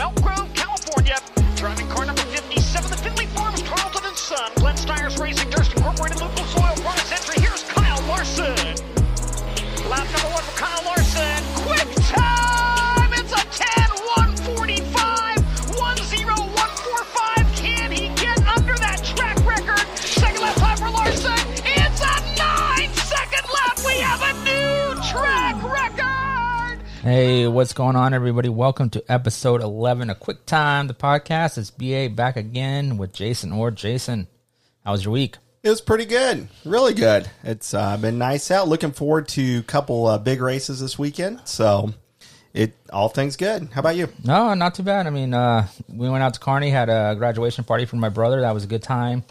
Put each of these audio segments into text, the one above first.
Elk Grove, California. Driving car number 57, the Finley Farms, Carlton and Son. Glenn Stires Racing, Durst Incorporated, Local Hey, what's going on, everybody? Welcome to episode 11 of Quick Time, the podcast. It's BA back again with Jason or Jason. How was your week? It was pretty good, really good. It's uh, been nice out. Looking forward to a couple uh, big races this weekend. So, it all things good. How about you? No, not too bad. I mean, uh, we went out to Kearney, had a graduation party for my brother. That was a good time.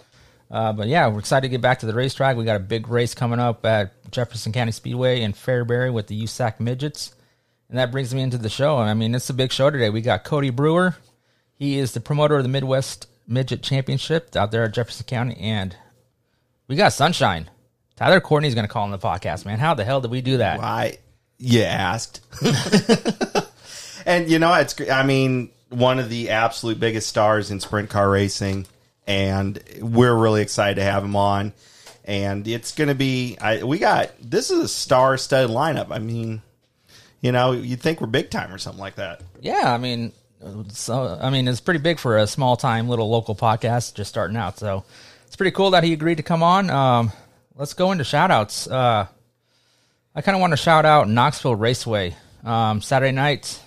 Uh, but yeah, we're excited to get back to the racetrack. We got a big race coming up at Jefferson County Speedway in Fairbury with the USAC Midgets. And that brings me into the show. And I mean, it's a big show today. We got Cody Brewer. He is the promoter of the Midwest Midget Championship out there at Jefferson County. And we got Sunshine. Tyler Courtney's going to call on the podcast, man. How the hell did we do that? Why? you asked, and you know it's, I mean, one of the absolute biggest stars in sprint car racing, and we're really excited to have him on. And it's going to be. I, we got this is a star-studded lineup. I mean, you know, you'd think we're big time or something like that. Yeah, I mean, so I mean, it's pretty big for a small time little local podcast just starting out. So it's pretty cool that he agreed to come on. Um, let's go into shout outs. Uh, I kind of want to shout out Knoxville Raceway. Um, Saturday night,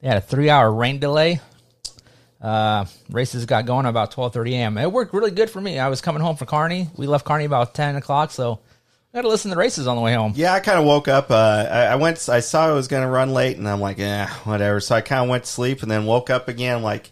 they had a three hour rain delay. Uh, races got going about 12:30 a.m. It worked really good for me. I was coming home from Kearney. We left Kearney about 10 o'clock, so I got to listen to the races on the way home. Yeah, I kind of woke up. Uh, I, I went. I saw I was going to run late, and I'm like, eh, whatever. So I kind of went to sleep, and then woke up again. Like,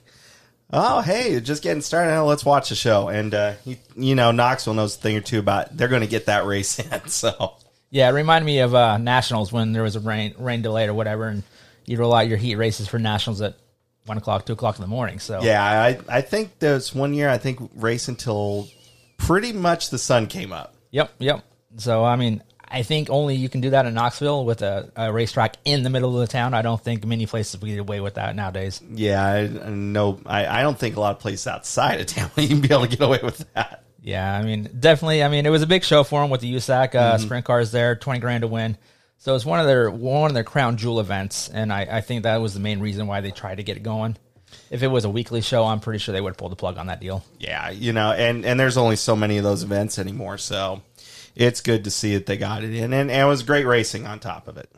oh, hey, just getting started. Now let's watch the show. And uh, you, you know, Knoxville knows a thing or two about. They're going to get that race in. So Yeah, it reminded me of uh, nationals when there was a rain rain delay or whatever, and you'd roll out your heat races for nationals at one o'clock, two o'clock in the morning. So yeah, I I think there's one year I think race until pretty much the sun came up. yep, yep. So I mean, I think only you can do that in Knoxville with a, a racetrack in the middle of the town. I don't think many places would get away with that nowadays. Yeah, I, I. I, I don't think a lot of places outside of town you can be able to get away with that. Yeah, I mean, definitely. I mean, it was a big show for them with the USAC uh, sprint cars there, twenty grand to win. So it's one of their one of their crown jewel events, and I, I think that was the main reason why they tried to get it going. If it was a weekly show, I'm pretty sure they would have pulled the plug on that deal. Yeah, you know, and and there's only so many of those events anymore, so it's good to see that they got it in, and, and it was great racing on top of it.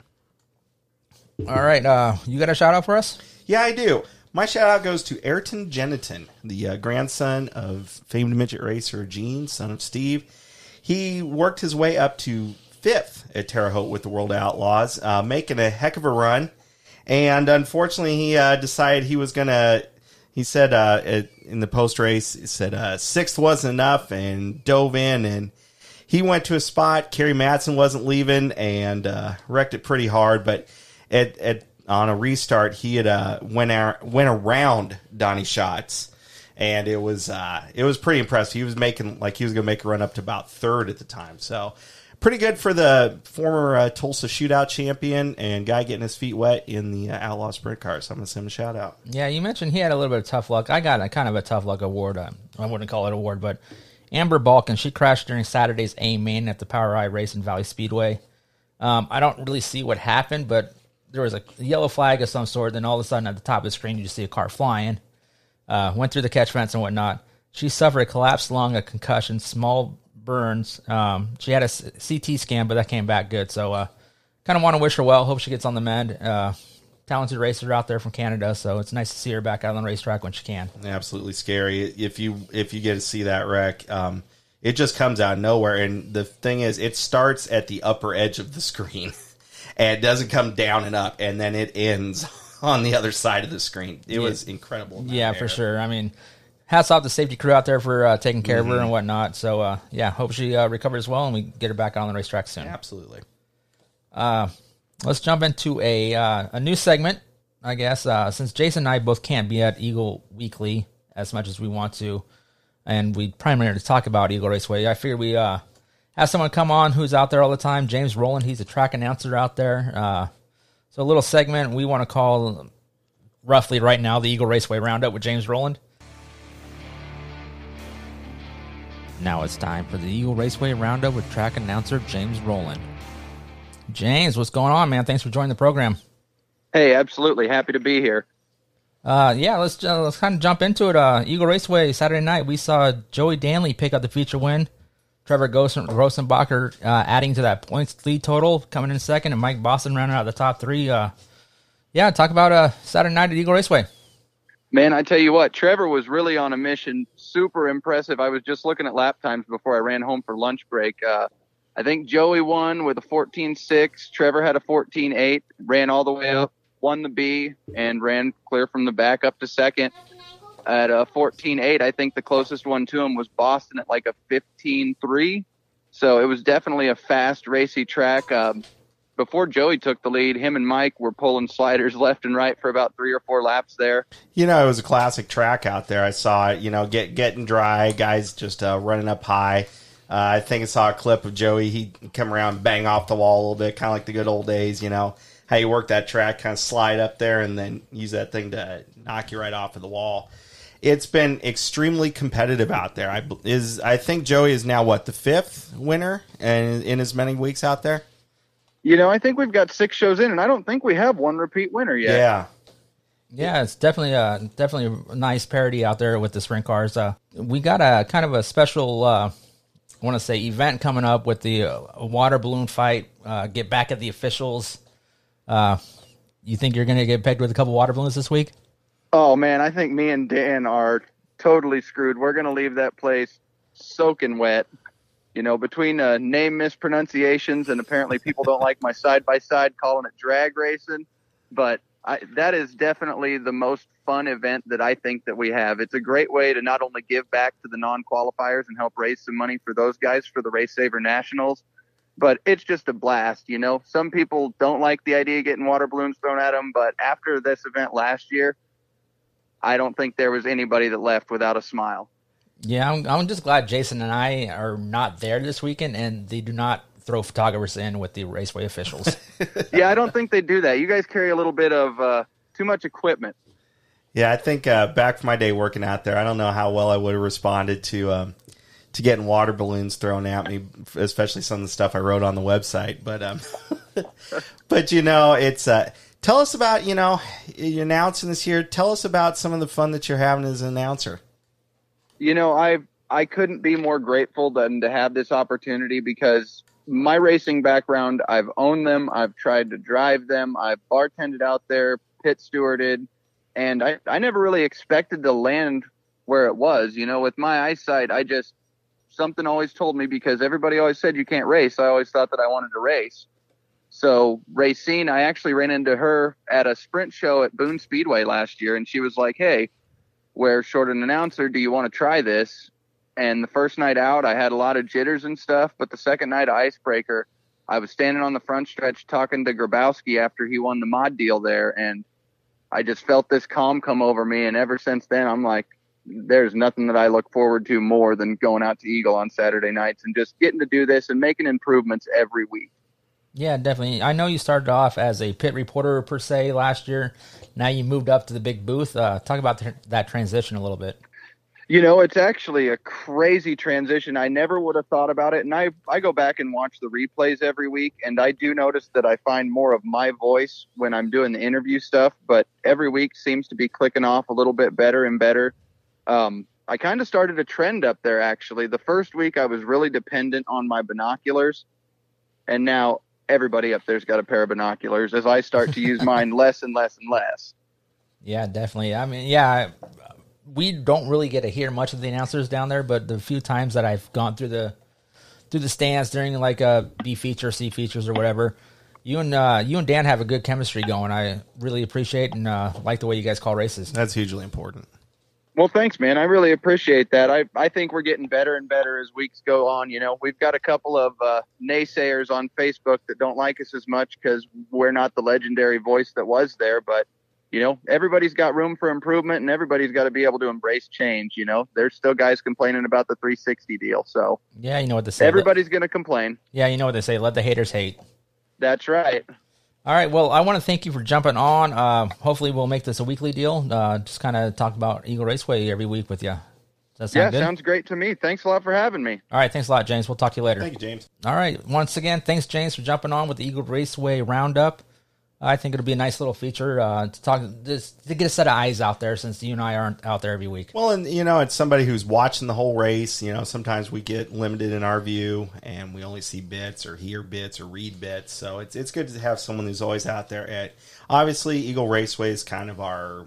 All right, uh, you got a shout out for us? Yeah, I do. My shout out goes to Ayrton Gennetten, the uh, grandson of famed midget racer Gene, son of Steve. He worked his way up to fifth at Terre Haute with the World Outlaws, uh, making a heck of a run. And unfortunately, he uh, decided he was going to. He said uh, it- in the post race, he said uh, sixth wasn't enough and dove in. And he went to a spot. Kerry Madsen wasn't leaving and uh, wrecked it pretty hard. But at, at on a restart, he had uh, went went around Donny Schatz, and it was uh, it was pretty impressive. He was making like he was going to make a run up to about third at the time. So pretty good for the former uh, Tulsa Shootout champion and guy getting his feet wet in the uh, Outlaw Sprint car. So I'm going to send him a shout out. Yeah, you mentioned he had a little bit of tough luck. I got a kind of a tough luck award. Uh, I wouldn't call it award, but Amber Balcaen, she crashed during Saturday's A main at the POWRi race in Valley Speedway. Um, I don't really see what happened, but there was a yellow flag of some sort. Then all of a sudden, at the top of the screen, you just see a car flying. Uh, went through the catch fence and whatnot. She suffered a collapsed lung, a concussion, small burns. Um, she had a CT scan, but that came back good. So, uh, kind of want to wish her well. Hope she gets on the mend. Uh, talented racer out there from Canada, so it's nice to see her back out on the racetrack when she can. absolutely scary if you if you get to see that wreck um it just comes out of nowhere and the thing is it starts at the upper edge of the screen and it doesn't come down and up and then it ends on the other side of the screen it was incredible Yeah, for sure. I mean, hats off to the safety crew out there for uh, taking care of her and whatnot. So, uh, yeah, hope she uh, recovers well and we get her back on the racetrack soon. absolutely Let's jump into a uh, a new segment, I guess. Uh, since Jason and I both can't be at Eagle Weekly as much as we want to, and we primarily talk about Eagle Raceway, I figured we uh, have someone come on who's out there all the time. James Rowland, he's a track announcer out there. Uh, so a little segment we want to call roughly right now the Eagle Raceway Roundup with James Rowland. Now it's time for the Eagle Raceway Roundup with track announcer James Rowland. James, what's going on, man? Thanks for joining the program. Hey, absolutely happy to be here. Uh, yeah, let's uh, let's kind of jump into it. Uh, Eagle Raceway Saturday night, we saw Joey Danley pick up the feature win. Trevor Grossen, Grossenbacher uh, adding to that points lead total, coming in second, and Mike Boston rounding out the top three. Uh, yeah, talk about uh, Saturday night at Eagle Raceway. Man, I tell you what, Trevor was really on a mission. Super impressive. I was just looking at lap times before I ran home for lunch break. Uh, I think Joey won with a 14.6. Trevor had a 14.8, ran all the way up, won the B, and ran clear from the back up to second at a 14.8. I think the closest one to him was Boston at like a 15.3. So it was definitely a fast, racy track. Um, before Joey took the lead, him and Mike were pulling sliders left and right for about three or four laps there. You know, it was a classic track out there. I saw it, you know, get getting dry, guys just uh, running up high. Uh, I think I saw a clip of Joey. He come around, bang off the wall a little bit, kind of like the good old days. You know how you work that track, kind of slide up there, and then use that thing to knock you right off of the wall. It's been extremely competitive out there. I is I think Joey is now what the fifth winner, and in as many weeks out there. You know, I think we've got six shows in, and I don't think we have one repeat winner yet. Yeah, yeah, it's definitely a definitely a nice parody out there with the sprint cars. Uh, we got a kind of a special uh, Want to say event coming up with the uh, water balloon fight. Uh, get back at the officials. Uh, you think you're going to get pegged with a couple water balloons this week? Oh man, I think me and Dan are totally screwed. We're going to leave that place soaking wet. You know, between uh, name mispronunciations and apparently people don't like my side by side calling it drag racing, but I, that is definitely the most fun event that I think that we have. It's a great way to not only give back to the non-qualifiers and help raise some money for those guys for the Race Saver Nationals, but it's just a blast. You know, some people don't like the idea of getting water balloons thrown at them, but after this event last year, I don't think there was anybody that left without a smile. Yeah, I'm, I'm just glad Jason and I are not there this weekend, and they do not throw photographers in with the raceway officials. yeah, I don't think they do that. You guys carry a little bit of uh, too much equipment. Yeah, I think uh, back from my day working out there, I don't know how well I would have responded to um, to getting water balloons thrown at me, especially some of the stuff I wrote on the website. But um, but you know, it's uh, tell us about you know you're announcing this year. Tell us about some of the fun that you're having as an announcer. You know, I I couldn't be more grateful than to have this opportunity because my racing background, I've owned them, I've tried to drive them, I've bartended out there, pit stewarded, and I, I never really expected to land where it was. You know, with my eyesight, I just something always told me because everybody always said you can't race. I always thought that I wanted to race. So Racine, I actually ran into her at a sprint show at Boone Speedway last year, and she was like, "Hey, we're short an announcer. Do you want to try this?" And the first night out, I had a lot of jitters and stuff. But the second night, of icebreaker, I was standing on the front stretch talking to Grabowski after he won the mod deal there, and I just felt this calm come over me. And ever since then, I'm like, there's nothing that I look forward to more than going out to Eagle on Saturday nights and just getting to do this and making improvements every week. Yeah, definitely. I know you started off as a pit reporter per se last year. Now you moved up to the big booth. Uh, talk about th- that transition a little bit. You know, it's actually a crazy transition. I never would have thought about it. And I, I go back and watch the replays every week, and I do notice that I find more of my voice when I'm doing the interview stuff, but every week seems to be clicking off a little bit better and better. Um, I kind of started a trend up there, actually. The first week, I was really dependent on my binoculars, and now everybody up there's got a pair of binoculars as I start to use mine less and less and less. Yeah, definitely. I mean, yeah, we don't really get to hear much of the announcers down there, but the few times that I've gone through the through the stands during like a uh, feature, C features, or whatever, you and uh, you and Dan have a good chemistry going. I really appreciate and uh, like the way you guys call races. That's hugely important. Well, thanks, man. I really appreciate that. I, I think we're getting better and better as weeks go on. You know, we've got a couple of uh, naysayers on Facebook that don't like us as much because we're not the legendary voice that was there. But you know, everybody's got room for improvement and everybody's got to be able to embrace change. You know, there's still guys complaining about the 360 deal. So, yeah, you know what they say. Everybody's going to complain. Yeah, you know what they say. Let the haters hate. That's right. All right. Well, I want to thank you for jumping on. Uh, hopefully, we'll make this a weekly deal. Uh, just kind of talk about Eagle Raceway every week with you. Does that Yeah, good? Yeah, sounds great to me. Thanks a lot for having me. All right. Thanks a lot, James. We'll talk to you later. Thank you, James. All right. Once again, thanks, James, for jumping on with the Eagle Raceway Roundup. I think it'll be a nice little feature uh, to talk just to get a set of eyes out there since you and I aren't out there every week. Well, and you know, it's somebody who's watching the whole race. You know, sometimes we get limited in our view, and we only see bits or hear bits or read bits. So it's it's good to have someone who's always out there. At obviously, Eagle Raceway is kind of our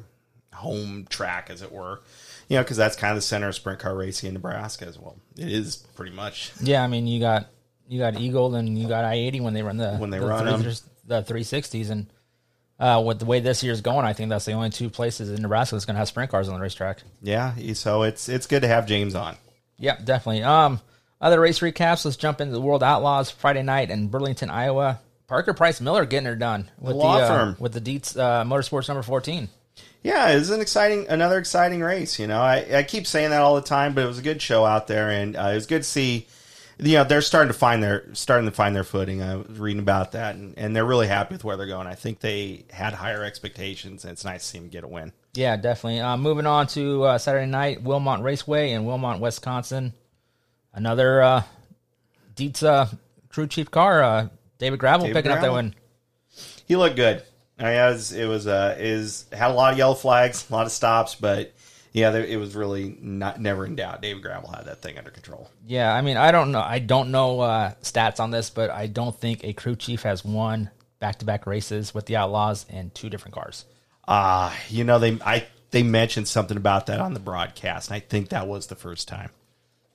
home track, as it were. You know, because that's kind of the center of sprint car racing in Nebraska as well. It is pretty much. Yeah, I mean, you got you got Eagle and you got I eighty when they run the When they the run 'em. The three sixties, and uh, with the way this year's going, I think that's the only two places in Nebraska that's going to have sprint cars on the racetrack. Yeah, so it's it's good to have James on. Yeah, definitely. Um, other race recaps. Let's jump into the World Outlaws Friday night in Burlington, Iowa. Parker Price Miller getting her done with law the uh, firm. with the Dietz uh, Motorsports number fourteen. Yeah, it was an exciting, another exciting race. You know, I, I keep saying that all the time, but it was a good show out there, and uh, it was good to see. You know, they're starting to find their starting to find their footing. I was reading about that, and, and they're really happy with where they're going. I think they had higher expectations, and it's nice to see them get a win. Yeah, definitely. Uh, moving on to uh, Saturday night, Wilmot Raceway in Wilmot, Wisconsin. Another uh, Dietz uh, crew chief car, uh, David Gravel David picking up that Gravel. win. He looked good. I mean, it was it was uh, is had a lot of yellow flags, a lot of stops, but yeah, it was really not never in doubt. David Gravel had that thing under control. Yeah, I mean, I don't know. I don't know uh, stats on this, but I don't think a crew chief has won back-to-back races with the Outlaws in two different cars. Ah, you know they I they mentioned something about that on the broadcast, and I think that was the first time.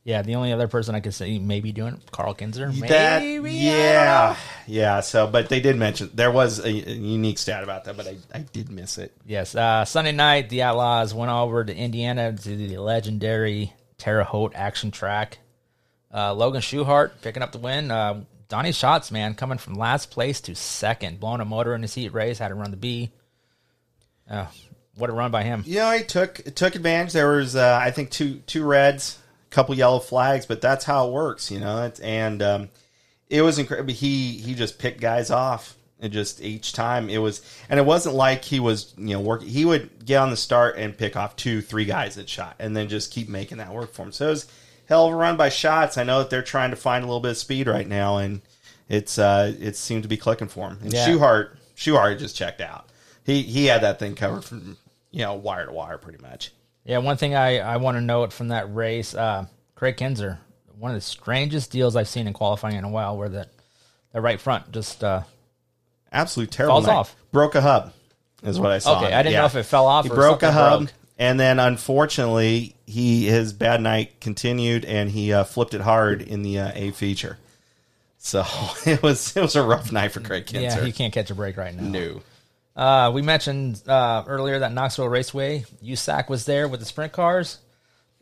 Yeah, the only other person I could say maybe doing it, Karl Kinser. Maybe, That yeah, yeah. So, but they did mention there was a, a unique stat about that, but I, I did miss it. Yes. Uh, Sunday night, the Outlaws went over to Indiana to the legendary Terre Haute action track. Uh, Logan Schuchart picking up the win. Uh, Donny Schatz, man, coming from last place to second, blowing a motor in his heat race, had to run the B. Uh, what a run by him. You know, he took took advantage. There was uh, I think two two reds, couple yellow flags, but that's how it works. You know, it's, and um, it was incredible. He he just picked guys off. And just each time it was, and it wasn't like he was, you know, working. He would get on the start and pick off two, three guys that shot, and then just keep making that work for him. So it was hell of a run by Schatz. I know that they're trying to find a little bit of speed right now, and it's uh, it seemed to be clicking for him. And Yeah. Schuchart, Schuchart just checked out. He he had that thing covered from you know wire to wire pretty much. Yeah, one thing I, I want to note from that race, uh, Kraig Kinser, one of the strangest deals I've seen in qualifying in a while, where the, the right front just uh, Absolute terrible. Falls night. off. Broke a hub, is what I saw. Okay, I didn't know if it fell off He broke a hub, broke. and then unfortunately, he his bad night continued, and he uh, flipped it hard in the uh, A feature. So it was it was a rough night for Kraig Kinser. yeah, he can't catch a break right now. No. Uh, we mentioned uh, earlier that Knoxville Raceway, USAC was there with the sprint cars.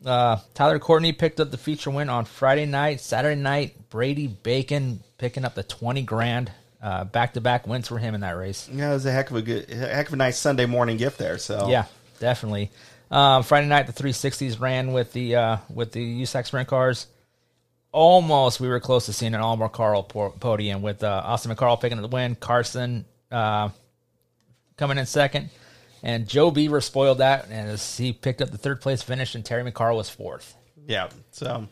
Uh, Tyler Courtney picked up the feature win on Friday night. Saturday night, Brady Bacon picking up the 20 grand. Uh, back-to-back wins for him in that race. Yeah, it was a heck of a good, heck of a nice Sunday morning gift there. So Yeah, definitely. Um, Friday night, the 360s ran with the uh, with the USAC sprint cars. Almost, we were close to seeing an Almar Carl po- podium with uh, Austin McCarl picking up the win, Carson uh, coming in second, and Joe Beaver spoiled that, and as he picked up the third place finish, and Terry McCarl was fourth. yeah. So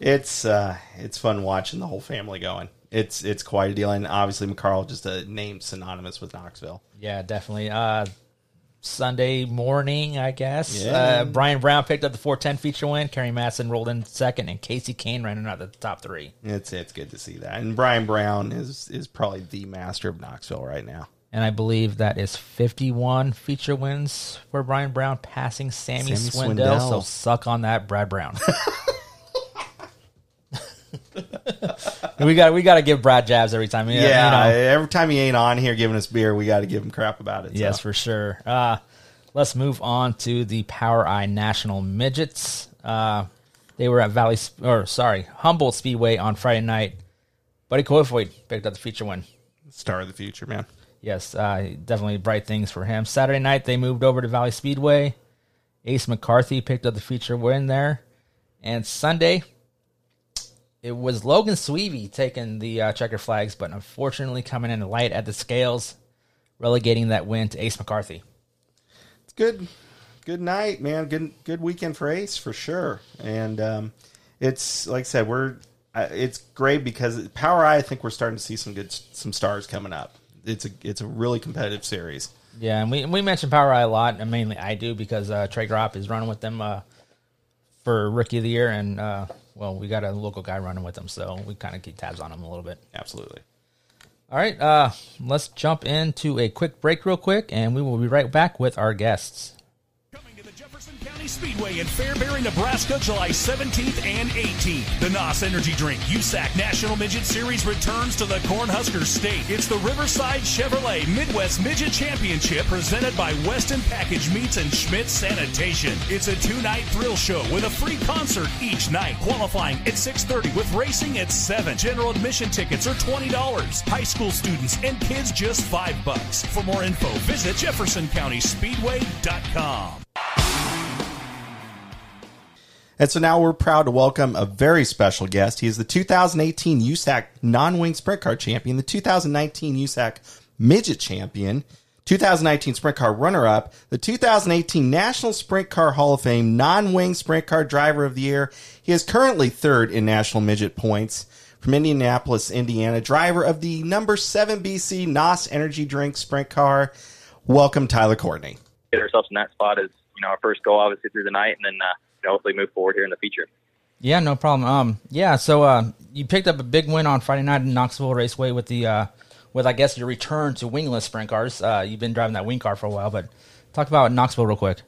it's uh, it's fun watching the whole family going. It's it's quite a deal, and obviously McCarl just a name synonymous with Knoxville. Yeah, definitely. Uh, Sunday morning, I guess. Yeah. Uh, Brian Brown picked up the 410 feature win. Kerry Madsen rolled in second, and Kasey Kahne ran out of the top three. It's it's good to see that. And Brian Brown is is probably the master of Knoxville right now. And I believe that is 51 feature wins for Brian Brown, passing Sammy, Sammy Swindell. Swindell. So suck on that, Brad Brown. we got we got to give Brad jabs every time. Yeah, you know. every time he ain't on here giving us beer, we got to give him crap about it. so. Yes, for sure. Uh, let's move on to the POWRi National Midgets. Uh, they were at Valley, or sorry, Humboldt Speedway on Friday night. Buddy Kofoid picked up the feature win. star of the future, man. Yes, uh, definitely bright things for him. Saturday night, they moved over to Valley Speedway. Ace McCarthy picked up the feature win there. And Sunday, it was Logan Seavey taking the uh, checker flags, but unfortunately coming in light at the scales, relegating that win to Ace McCarthy. It's good, good night, man. Good, good weekend for Ace for sure. And um, it's like I said, we're uh, it's great because POWRi think we're starting to see some good some stars coming up. It's a it's a really competitive series. Yeah, and we we mentioned POWRi a lot, and mainly I do because uh, Trey Gropp is running with them uh, for Rookie of the Year, and uh, well, we got a local guy running with them, so we kind of keep tabs on him a little bit. Absolutely. All right, uh, let's jump into a quick break, real quick, and we will be right back with our guests. County Speedway in Fairbury, Nebraska, July 17th and 18th. The NOS Energy Drink USAC National Midget Series returns to the Cornhusker State. It's the Riverside Chevrolet Midwest Midget Championship presented by Weston Package Meats and Schmidt Sanitation. It's a two-night thrill show with a free concert each night, qualifying at 6.30 with racing at 7. General admission tickets are $20. High school students and kids just 5 bucks. For more info, visit jeffersoncountyspeedway.com. And so now we're proud to welcome a very special guest. He is the 2018 USAC non-wing sprint car champion, the 2019 USAC midget champion, 2019 sprint car runner-up, the 2018 National Sprint Car Hall of Fame non-wing sprint car driver of the year. He is currently third in national midget points from Indianapolis, Indiana, driver of the number 7 BC NOS Energy Drink sprint car. Welcome, Tyler Courtney. Get ourselves in that spot is, you know, our first goal obviously through the night and then uh, hopefully move forward here in the future. Yeah, no problem. Um, yeah, so uh, you picked up a big win on Friday night in Knoxville Raceway with the uh, with I guess your return to wingless sprint cars. Uh, you've been driving that wing car for a while, but talk about Knoxville real quick.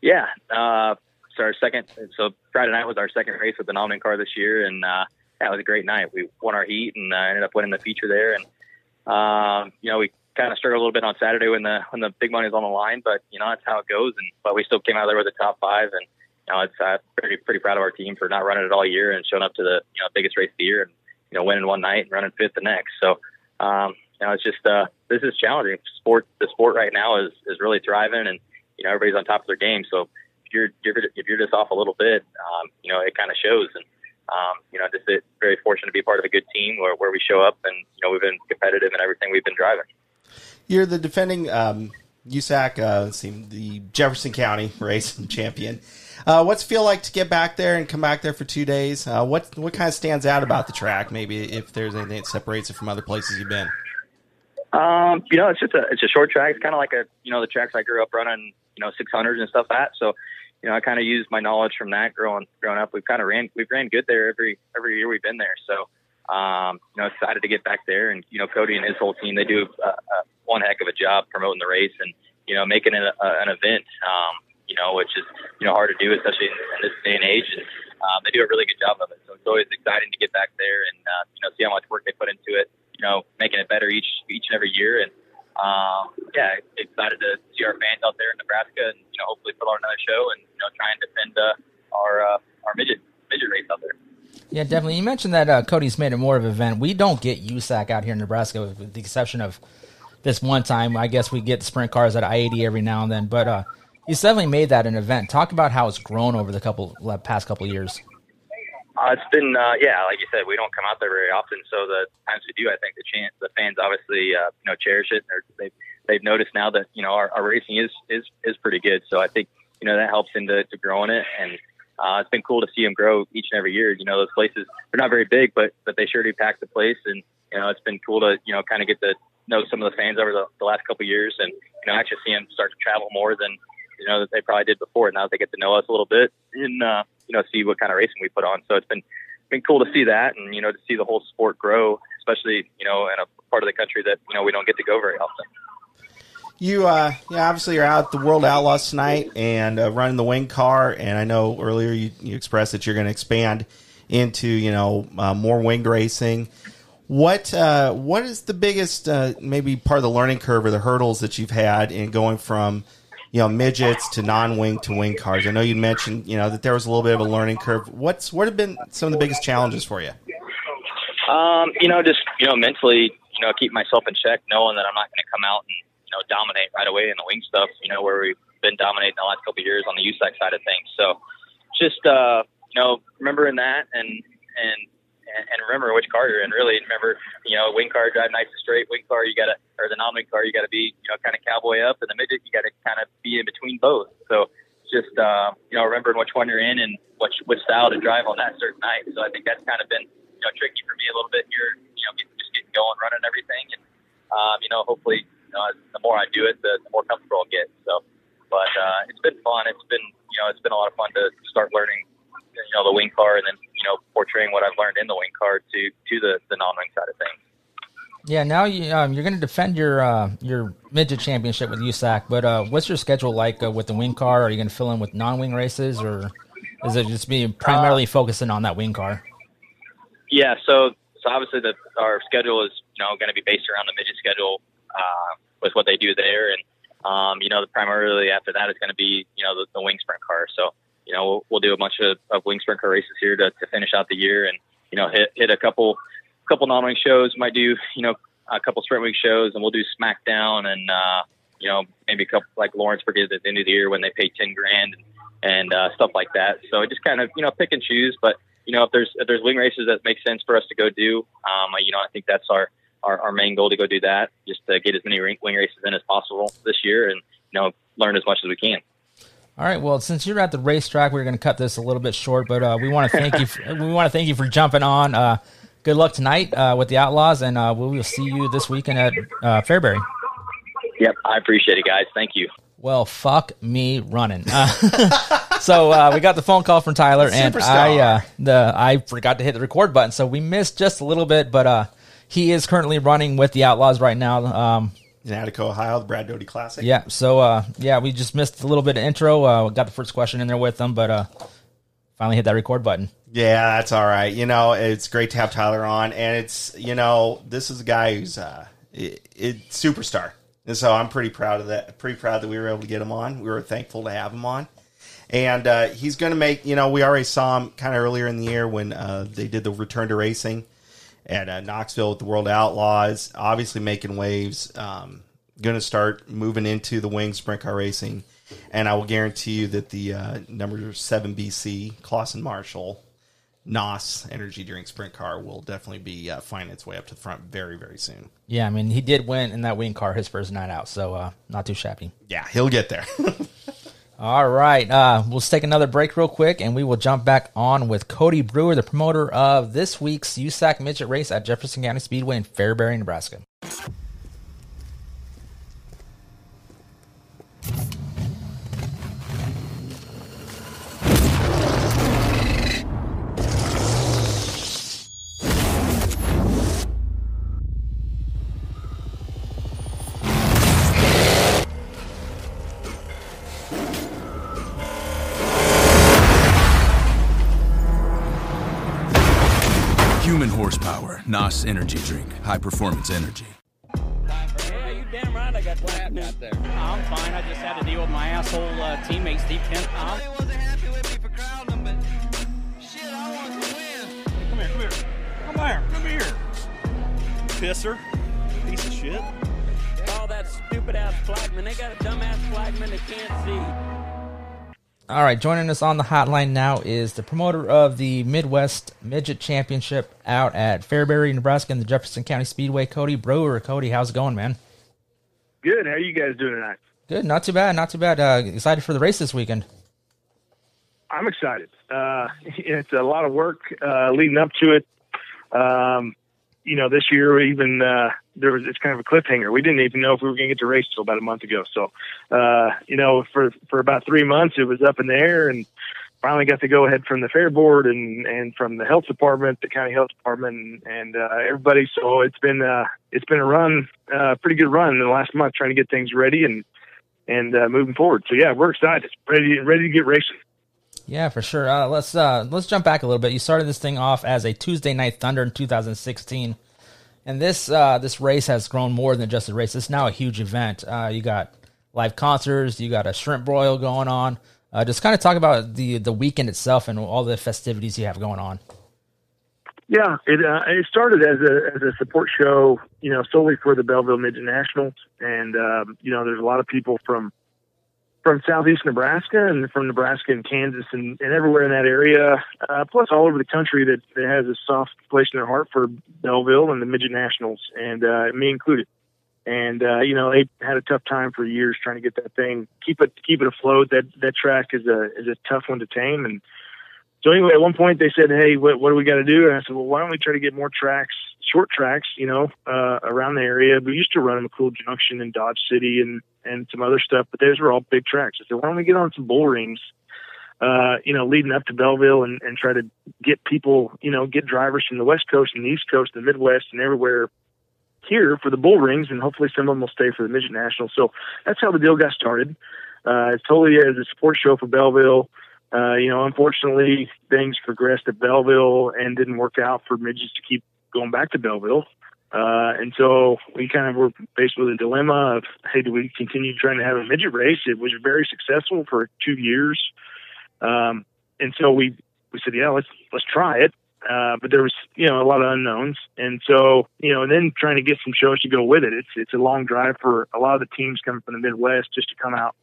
Yeah, uh, so our second. So Friday night was our second race with the non-wing car this year, and uh, that was a great night. We won our heat and uh, ended up winning the feature there, and um, you know we kind of struggled a little bit on Saturday when the when the big money was on the line, but you know that's how it goes. And but we still came out there with the top five, and you know, it's uh, pretty pretty proud of our team for not running it all year and showing up to the you know biggest race of the year and you know winning one night and running fifth the next. So um, you know, it's just uh, this is challenging. Sport the sport right now is is really thriving and you know everybody's on top of their game. So if you're if you're just off a little bit, um, you know it kind of shows. And um, you know, just very fortunate to be part of a good team where, where we show up and you know we've been competitive in everything we've been driving. You're the defending um, USAC, uh, let's see, the Jefferson County race champion. Uh, what's it feel like to get back there and come back there for two days? Uh, what what kind of stands out about the track? Maybe if there's anything that separates it from other places you've been. Um, you know, it's just a it's a short track. It's kind of like a you know the tracks I grew up running, you know, 600s and stuff at. So, you know, I kind of used my knowledge from that growing growing up. We've kind of ran we've ran good there every every year we've been there. So, um, you know, excited to get back there. And you know, Cody and his whole team they do uh, uh, one heck of a job promoting the race and you know making it a, an event. Um, you know, which is you know hard to do, especially in, this day and age. And um, they do a really good job of it. So it's always exciting to get back there and uh, you know see how much work they put into it. You know, making it better each each and every year. And um, yeah, excited to see our fans out there in Nebraska and you know hopefully put on another show and you know try and defend uh, our uh, our midget midget race out there. Yeah, definitely. You mentioned that uh, Cody's made it more of an event. We don't get USAC out here in Nebraska, with the exception of this one time. I guess we get the sprint cars at I eighty every now and then, but uh, He's definitely made that an event. Talk about how it's grown over the couple past couple years. Uh, it's been, uh, yeah, like you said, we don't come out there very often. So the times we do, I think the chance, the fans obviously, uh, you know, cherish it. Or they've they've noticed now that you know our, our racing is is is pretty good. So I think you know that helps into to growing it, and uh, it's been cool to see them grow each and every year. You know, those places they're not very big, but but they sure do pack the place, and you know, it's been cool to you know kind of get to know some of the fans over the, the last couple of years, and you know, actually see them start to travel more than you know, that they probably did before. And now they get to know us a little bit and, uh, you know, see what kind of racing we put on. So it's been, been cool to see that and, you know, to see the whole sport grow, especially, you know, in a part of the country that, you know, we don't get to go very often. You, uh, yeah, obviously you're out the World Outlaws tonight and uh, running the wing car. And I know earlier you, you expressed that you're going to expand into, you know, uh, more winged racing. What uh, what is the biggest uh, maybe part of the learning curve or the hurdles that you've had in going from you know midgets to non-wing to wing cars. I know you mentioned you know that there was a little bit of a learning curve. What's what have been some of the biggest challenges for you? Um, you know, just you know, mentally, you know, keep myself in check, knowing that I'm not going to come out and you know dominate right away in the wing stuff. You know, where we've been dominating the last couple of years on the USAC side of things. So, just uh, you know, remembering that and and and, and remember which car you're in. Really, remember, you know, wing car drive nice and straight. Wing car, you gotta, or the non-wing car, you gotta be, you know, kind of cowboy up, and the midget, you gotta kind of be in between both. So just, uh, you know, remembering which one you're in and which which style to drive on that certain night. So I think that's kind of been, you know, tricky for me a little bit here. You know, getting, just getting going, running everything, and um, you know, hopefully, you know, the more I do it, the, the more comfortable I'll get. So, but uh, it's been fun. It's been, you know, it's been a lot of fun to start learning you know the wing car and then portraying what I've learned in the wing car to to the the non wing side of things. Yeah, now you um, you're going to defend your uh, your midget championship with USAC, but uh, what's your schedule like uh, with the wing car? Are you going to fill in with non wing races, or is it just being primarily focusing on that wing car? Yeah, so so obviously the our schedule is you know going to be based around the midget schedule uh, with what they do there, and um, you know primarily after that is going to be you know the, the wing sprint car. So you know, we'll, we'll do a bunch of, of wing sprint car races here to, to finish out the year and, you know, hit, hit a couple, couple non-wing shows, might do, you know, a couple sprint wing shows and we'll do SmackDown and, uh, you know, maybe a couple like Lawrenceburg at the end of the year when they pay 10 grand and, uh, stuff like that. So it just kind of, you know, pick and choose, but, you know, if there's, if there's wing races that make sense for us to go do, um, you know, I think that's our, our, our main goal to go do that, just to get as many wing races in as possible this year and, you know, learn as much as we can. All right. Well, since you're at the racetrack, we're going to cut this a little bit short, but uh, we want to thank you. For, we want to thank you for jumping on. Uh, good luck tonight uh, with the Outlaws, and uh, we will see you this weekend at uh, Fairbury. Yep, I appreciate it, guys. Thank you. Well, fuck me running. Uh, so we got the phone call from Tyler, and I the I forgot to hit the record button, so we missed just a little bit, but he is currently running with the Outlaws right now. Um, in Attica, Ohio, the Brad Doty Classic. Yeah. So, uh, yeah, we just missed a little bit of intro. Uh, got the first question in there with them, but uh, finally hit that record button. Yeah, that's all right. You know, it's great to have Tyler on, and it's you know, this is a guy who's uh, it, it superstar, and so I'm pretty proud of that. Pretty proud that we were able to get him on. We were thankful to have him on. And uh, he's going to make, you know, we already saw him kind of earlier in the year when uh, they did the return to racing at uh, Knoxville with the World Outlaws, obviously making waves. Um, going to start moving into the wing sprint car racing, and I will guarantee you that the uh, number seven BC Clauson Marshall NOS energy drink sprint car will definitely be uh, finding its way up to the front very very soon. Yeah, I mean he did win in that wing car his first night out, so uh, not too shabby. Yeah, he'll get there. All right, uh, we'll take another break real quick, and we will jump back on with Cody Brewer, the promoter of this week's USAC midget race at Jefferson County Speedway in Fairbury, Nebraska. NOS energy drink, high performance energy. Yeah, you damn right I got what happened out there. I'm fine. I just had to deal with my asshole uh, teammate Steve Kent. Uh, they wasn't happy with me for crowding them, but shit, I want to win. Come here, come here. Come here, come here. Pisser. Piece of shit. Oh, that stupid ass flagman. They got a dumb ass flagman that can't see. All right, joining us on the hotline now is the promoter of the Midwest Midget Championship out at Fairbury, Nebraska, in the Jefferson County Speedway. Cody Brewer. Cody, how's it going, man? Good. How are you guys doing tonight? Good. Not too bad. Not too bad. Uh, excited for the race this weekend. I'm excited. Uh, it's a lot of work uh, leading up to it. Um, you know, this year even uh, there was it's kind of a cliffhanger. We didn't even know if we were going to get to race till about a month ago. So, uh, you know, for for about three months it was up in the air, and finally got to go ahead from the fair board and and from the health department, the county health department, and uh, everybody. So it's been uh, it's been a run, uh, pretty good run in the last month, trying to get things ready and and uh, moving forward. So yeah, we're excited, ready ready to get racing. Yeah, for sure. Uh, let's uh, let's jump back a little bit. You started this thing off as a Tuesday Night Thunder in 2016, and this uh, this race has grown more than just a race. It's now a huge event. Uh, you got live concerts, you got a shrimp broil going on. Uh, just kind of talk about the the weekend itself and all the festivities you have going on. Yeah, it uh, it started as a as a support show, you know, solely for the Belleville Midget Nationals, and um, you know, there's a lot of people from from southeast Nebraska and from Nebraska and Kansas and, and everywhere in that area, uh, plus all over the country that, that has a soft place in their heart for Belleville and the midget nationals, and uh, me included. And uh, you know they had a tough time for years trying to get that thing keep it keep it afloat. That that track is a is a tough one to tame. And so anyway, at one point they said, "Hey, what what do we got to do?" And I said, "Well, why don't we try to get more tracks, short tracks, you know, uh, around the area? We used to run them at Cool Junction and Dodge City and and some other stuff, but those were all big tracks. I said, why don't we get on some bull rings, uh, you know, leading up to Belleville and, and try to get people, you know, get drivers from the West Coast and the East Coast, the Midwest, and everywhere here for the bull rings, and hopefully some of them will stay for the midget national. So that's how the deal got started. Uh, it's totally as a support show for Belleville. Uh, you know, unfortunately, things progressed at Belleville and didn't work out for midgets to keep going back to Belleville. Uh, and so we kind of were faced with a dilemma of, hey, do we continue trying to have a midget race? It was very successful for two years. Um, and so we, we said, yeah, let's, let's try it. Uh, but there was, you know, a lot of unknowns. And so, you know, and then trying to get some shows to go with it. It's, it's a long drive for a lot of the teams coming from the Midwest just to come out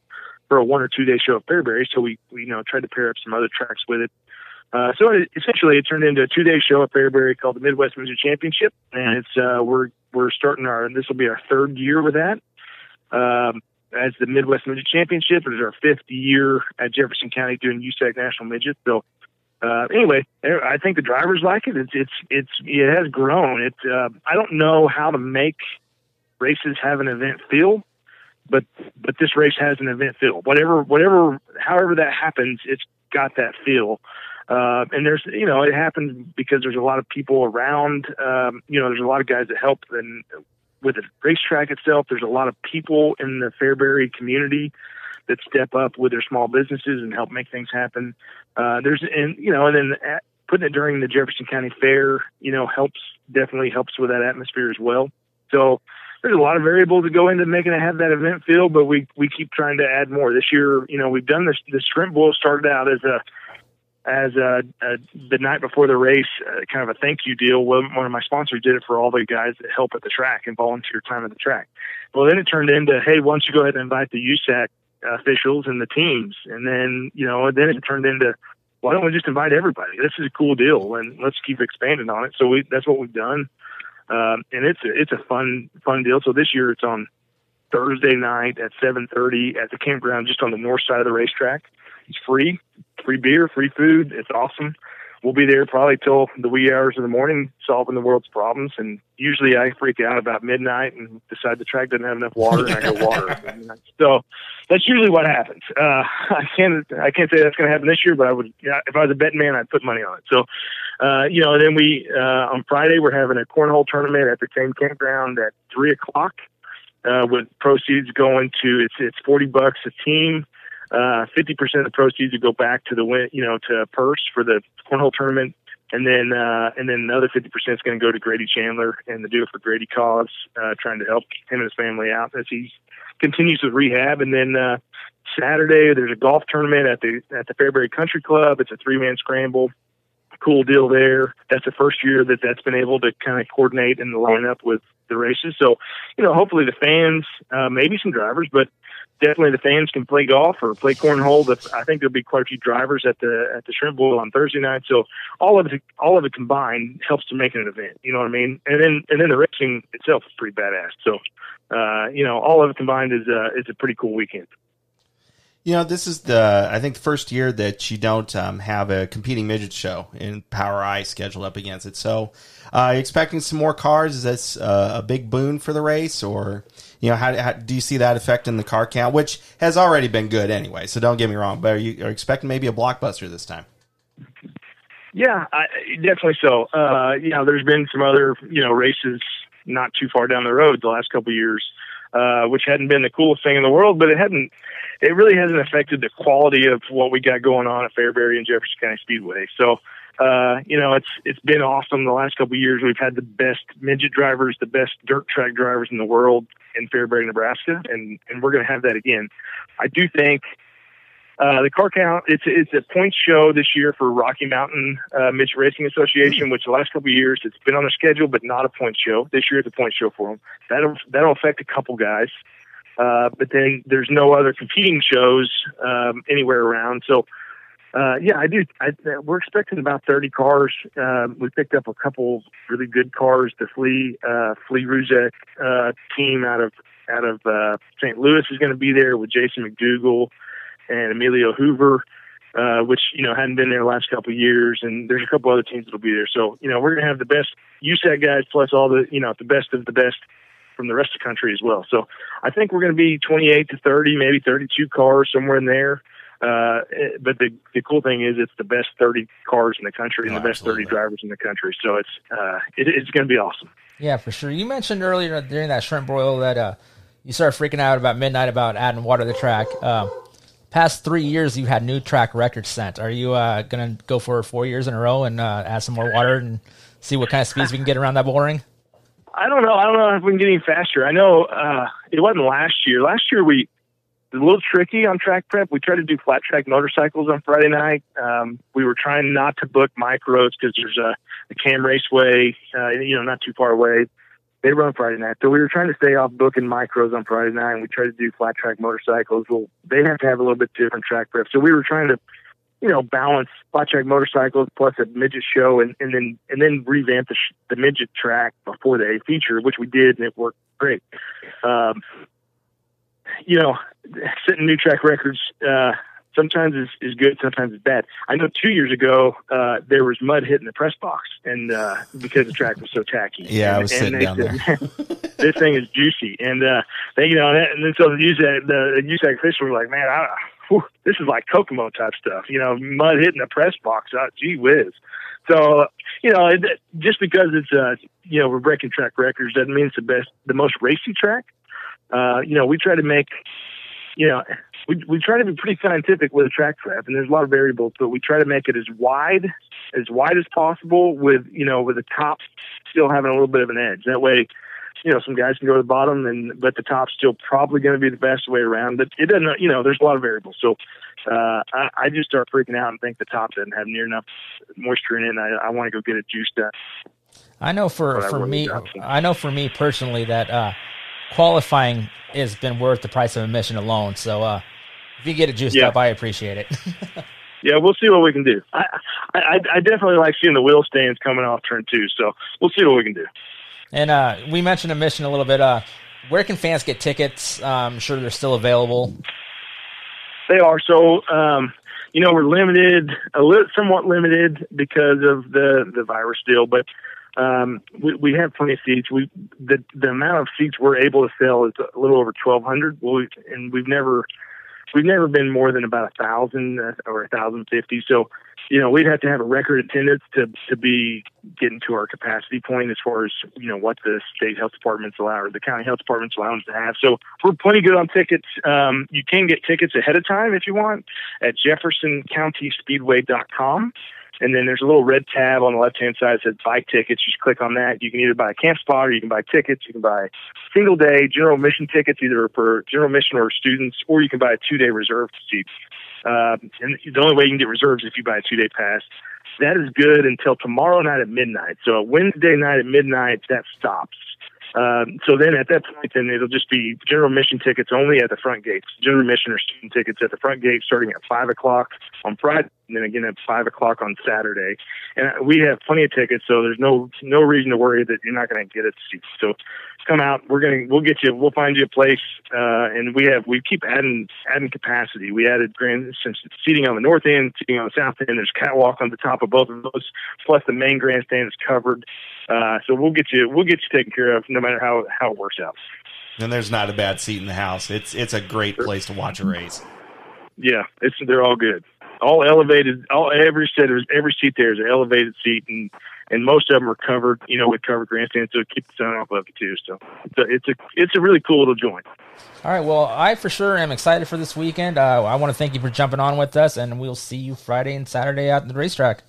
for a one or two day show at Fairbury. So we, we, you know, tried to pair up some other tracks with it. Uh, so it, essentially, it turned into a two-day show at Fairbury called the Midwest Midget Championship, and it's uh, we're we're starting our this will be our third year with that um, as the Midwest Midget Championship. It is our fifth year at Jefferson County doing USAC National Midget. So uh, anyway, I think the drivers like it. It's it's it's it has grown. It uh, I don't know how to make races have an event feel, but but this race has an event feel. Whatever whatever however that happens, it's got that feel. Uh, and there's, you know, it happens because there's a lot of people around. Um, you know, there's a lot of guys that help and with the racetrack itself. There's a lot of people in the Fairbury community that step up with their small businesses and help make things happen. Uh, there's, and you know, and then at, putting it during the Jefferson County Fair, you know, helps definitely helps with that atmosphere as well. So there's a lot of variables that go into making it have that event feel, but we we keep trying to add more. This year, you know, we've done this. The Shrimp Bowl started out as a as uh, uh, the night before the race, uh, kind of a thank you deal. One of my sponsors did it for all the guys that help at the track and volunteer time at the track. Well, then it turned into, hey, why don't you go ahead and invite the USAC officials and the teams? And then, you know, then it turned into, why don't we just invite everybody? This is a cool deal, and let's keep expanding on it. So we that's what we've done, um, and it's a, it's a fun fun deal. So this year it's on Thursday night at 7:30 at the campground just on the north side of the racetrack. It's free, free beer, free food. It's awesome. We'll be there probably till the wee hours of the morning solving the world's problems. And usually I freak out about midnight and decide the track doesn't have enough water and I go water. so that's usually what happens. Uh, I can't, I can't say that's going to happen this year, but I would, if I was a betting man, I'd put money on it. So, uh, you know, then we, uh, on Friday, we're having a cornhole tournament at the same campground at three o'clock, uh, with proceeds going to, it's, it's 40 bucks a team. Uh, 50% of the proceeds would go back to the win, you know, to purse for the cornhole tournament. And then, uh, and then another 50% is going to go to Grady Chandler and the Do It for Grady cause, uh, trying to help him and his family out as he continues with rehab. And then, uh, Saturday, there's a golf tournament at the, at the Fairbury Country Club. It's a three man scramble. Cool deal there. That's the first year that that's been able to kind of coordinate and line up with the races. So, you know, hopefully the fans, uh, maybe some drivers, but definitely the fans can play golf or play cornhole. I think there'll be quite a few drivers at the at the Shrimp Bowl on Thursday night. So all of it all of it combined helps to make an event. You know what I mean? And then and then the racing itself is pretty badass. So uh, you know all of it combined is uh, is a pretty cool weekend. You know, this is the I think the first year that you don't um, have a competing midget show in POWRi scheduled up against it. So, uh, expecting some more cars? Is this uh, a big boon for the race, or you know, how, how, do you see that affecting the car count, which has already been good anyway? So don't get me wrong, but are you are expecting maybe a blockbuster this time? Yeah, I, definitely so. Uh, you know, there's been some other you know races not too far down the road the last couple years, uh, which hadn't been the coolest thing in the world, but it hadn't it really hasn't affected the quality of what we got going on at Fairbury and Jefferson County Speedway. So, uh, you know, it's it's been awesome. The last couple of years, we've had the best midget drivers, the best dirt track drivers in the world in Fairbury, Nebraska, and and we're going to have that again. I do think uh, the car count it's it's a point show this year for Rocky Mountain uh, Midget Racing Association, which the last couple of years it's been on the schedule, but not a point show. This year it's a point show for them. That'll that'll affect a couple guys. Uh, but then there's no other competing shows um, anywhere around. So, uh, yeah, I do. I, we're expecting about 30 cars. Um, we picked up a couple really good cars. The Flea uh, Flea Ruzek uh, team out of out of uh, St. Louis is going to be there with Jason McDougal and Emilio Hoover, uh, which you know hadn't been there the last couple of years. And there's a couple other teams that'll be there. So you know we're going to have the best USAC guys plus all the you know the best of the best from the rest of the country as well. So I think we're going to be 28 to 30, maybe 32 cars somewhere in there. Uh, but the the cool thing is it's the best 30 cars in the country and Oh, the best absolutely. 30 drivers in the country. So it's uh, it, it's going to be awesome. Yeah, for sure. You mentioned earlier during that shrimp broil that uh, you started freaking out about midnight about adding water to the track. Uh, past three years, you've had new track records set. Are you uh, going to go for four years in a row and uh, add some more water and see what kind of speeds we can get around that bull ring? I don't know. I don't know if we can get any faster. I know uh, it wasn't last year. Last year we a little tricky on track prep. We tried to do flat track motorcycles on Friday night. Um, we were trying not to book micros because there's a, a Cam Raceway, uh, you know, not too far away. They run Friday night, so we were trying to stay off booking micros on Friday night. And we tried to do flat track motorcycles. Well, they have to have a little bit different track prep, so we were trying to you know, balance flat track motorcycles plus a midget show, and, and then and then revamp the, sh- the midget track before the A feature, which we did, and it worked great. Um, you know, setting new track records uh, sometimes is, is good, sometimes it's bad. I know two years ago uh, there was mud hitting the press box, and uh, because the track was so tacky. Yeah, I was and sitting they down said, this thing is juicy, and uh, they, you know, and then so the USAC, the USAC officials were like, man, I, whew, this is like Kokomo type stuff, you know, mud hitting the press box. Uh, gee whiz. So, you know, it, just because it's, uh, you know, we're breaking track records doesn't mean it's the best, the most racy track. Uh, you know, we try to make, you know, we, we try to be pretty scientific with a track prep, and there's a lot of variables, but we try to make it as wide, as wide as possible with, you know, with the top still having a little bit of an edge. That way, you know, some guys can go to the bottom, and but the top's still probably going to be the best way around. But it doesn't, you know, there's a lot of variables. So uh, I, I just start freaking out and think the top doesn't have near enough moisture in it, and I, I want to go get it juiced up. I know for, for me. I know for me personally that uh, qualifying has been worth the price of admission alone. So uh, if you get it juiced Yeah. up, I appreciate it. Yeah, we'll see what we can do. I, I I definitely like seeing the wheel stands coming off turn two, so we'll see what we can do. and uh, we mentioned admission a little bit. Uh, where can fans get tickets? I'm sure they're still available. They are so. Um, you know, we're limited, a little, somewhat limited because of the the virus deal, but um, we, we have plenty of seats. We the the amount of seats we're able to sell is a little over twelve hundred. Well, and we've never we've never been more than about a thousand uh, or a thousand fifty. So, you know, we'd have to have a record attendance to to be getting to our capacity point as far as you know what the state health departments allow or the county health departments allow us to have. So we're plenty good on tickets. Um, you can get tickets ahead of time if you want at JeffersonCountySpeedway.com. And then there's a little red tab on the left hand side that says buy tickets. You just click on that. You can either buy a camp spot or you can buy tickets. You can buy single day general admission tickets, either for general admission or students, or you can buy a two day reserved seat. Uh, and the only way you can get reserves if you buy a two day pass. That is good until tomorrow night at midnight. So a Wednesday night at midnight, that stops. Um, so then at that point, then it'll just be general admission tickets only at the front gates. General admission or student tickets at the front gate starting at five o'clock on Friday, and then again at five o'clock on Saturday. And we have plenty of tickets, so there's no no reason to worry that you're not going to get a seat. So come out. We're gonna we'll get you. We'll find you a place, uh, and we have we keep adding adding capacity. We added grand since it's seating on the north end, seating on the south end. There's catwalk on the top of both of those, plus the main grandstand is covered. Uh, so we'll get you we'll get you taken care of no matter how how it works out. And there's not a bad seat in the house. It's it's a great place to watch a race. Yeah, it's they're all good. All elevated. All every set of every seat there is an elevated seat, and and most of them are covered. You know, with covered grandstands, so it keeps the sun off of it too. So it's a it's a it's a really cool little joint. All right. Well, I for sure am excited for this weekend. Uh, I want to thank you for jumping on with us, and we'll see you Friday and Saturday out at the racetrack.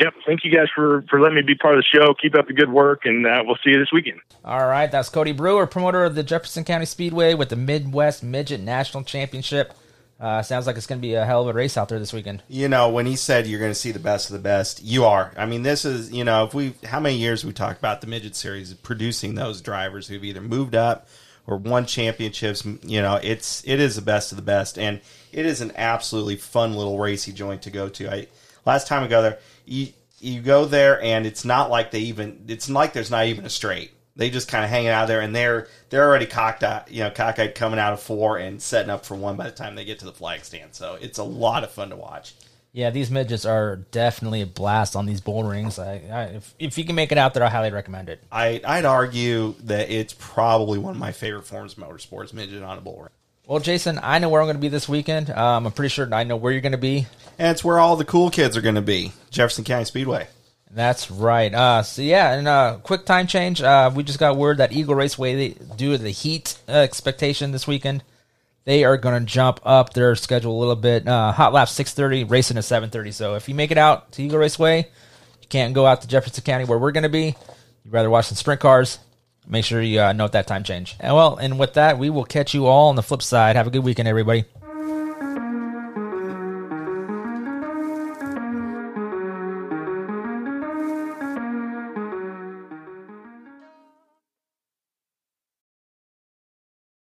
Yep. Thank you guys for for letting me be part of the show. Keep up the good work, and uh, we'll see you this weekend. All right. That's Cody Brewer, promoter of the Jefferson County Speedway with the Midwest Midget National Championship. Uh, sounds like it's going to be a hell of a race out there this weekend. You know, when he said you're going to see the best of the best, you are. I mean, this is you know, if we how many years we talked about the midget series producing those drivers who've either moved up or won championships. You know, it's it is the best of the best, and it is an absolutely fun little racy joint to go to. I last time I go there, you you go there, and it's not like they even it's like there's not even a straight. They just kind of hanging out there, and they're they're already cocked out, you know, cockeyed coming out of four and setting up for one by the time they get to the flag stand. So it's a lot of fun to watch. Yeah, these midgets are definitely a blast on these bull rings. I, I, if, if you can make it out there, I highly recommend it. I, I'd argue that it's probably one of my favorite forms of motorsports, midget on a bull ring. Well, Jason, I know where I'm going to be this weekend. Um, I'm pretty sure I know where you're going to be. And it's where all the cool kids are going to be Jefferson County Speedway. That's right. Uh, so yeah, and uh, quick time change. Uh, we just got word that Eagle Raceway, due to the heat uh, expectation this weekend, they are going to jump up their schedule a little bit. Uh, hot lap 6:30, racing at 7:30. So if you make it out to Eagle Raceway, you can't go out to Jefferson County where we're going to be. You'd rather watch some sprint cars. Make sure you uh, note that time change. And well, and with that, we will catch you all on the flip side. Have a good weekend, everybody.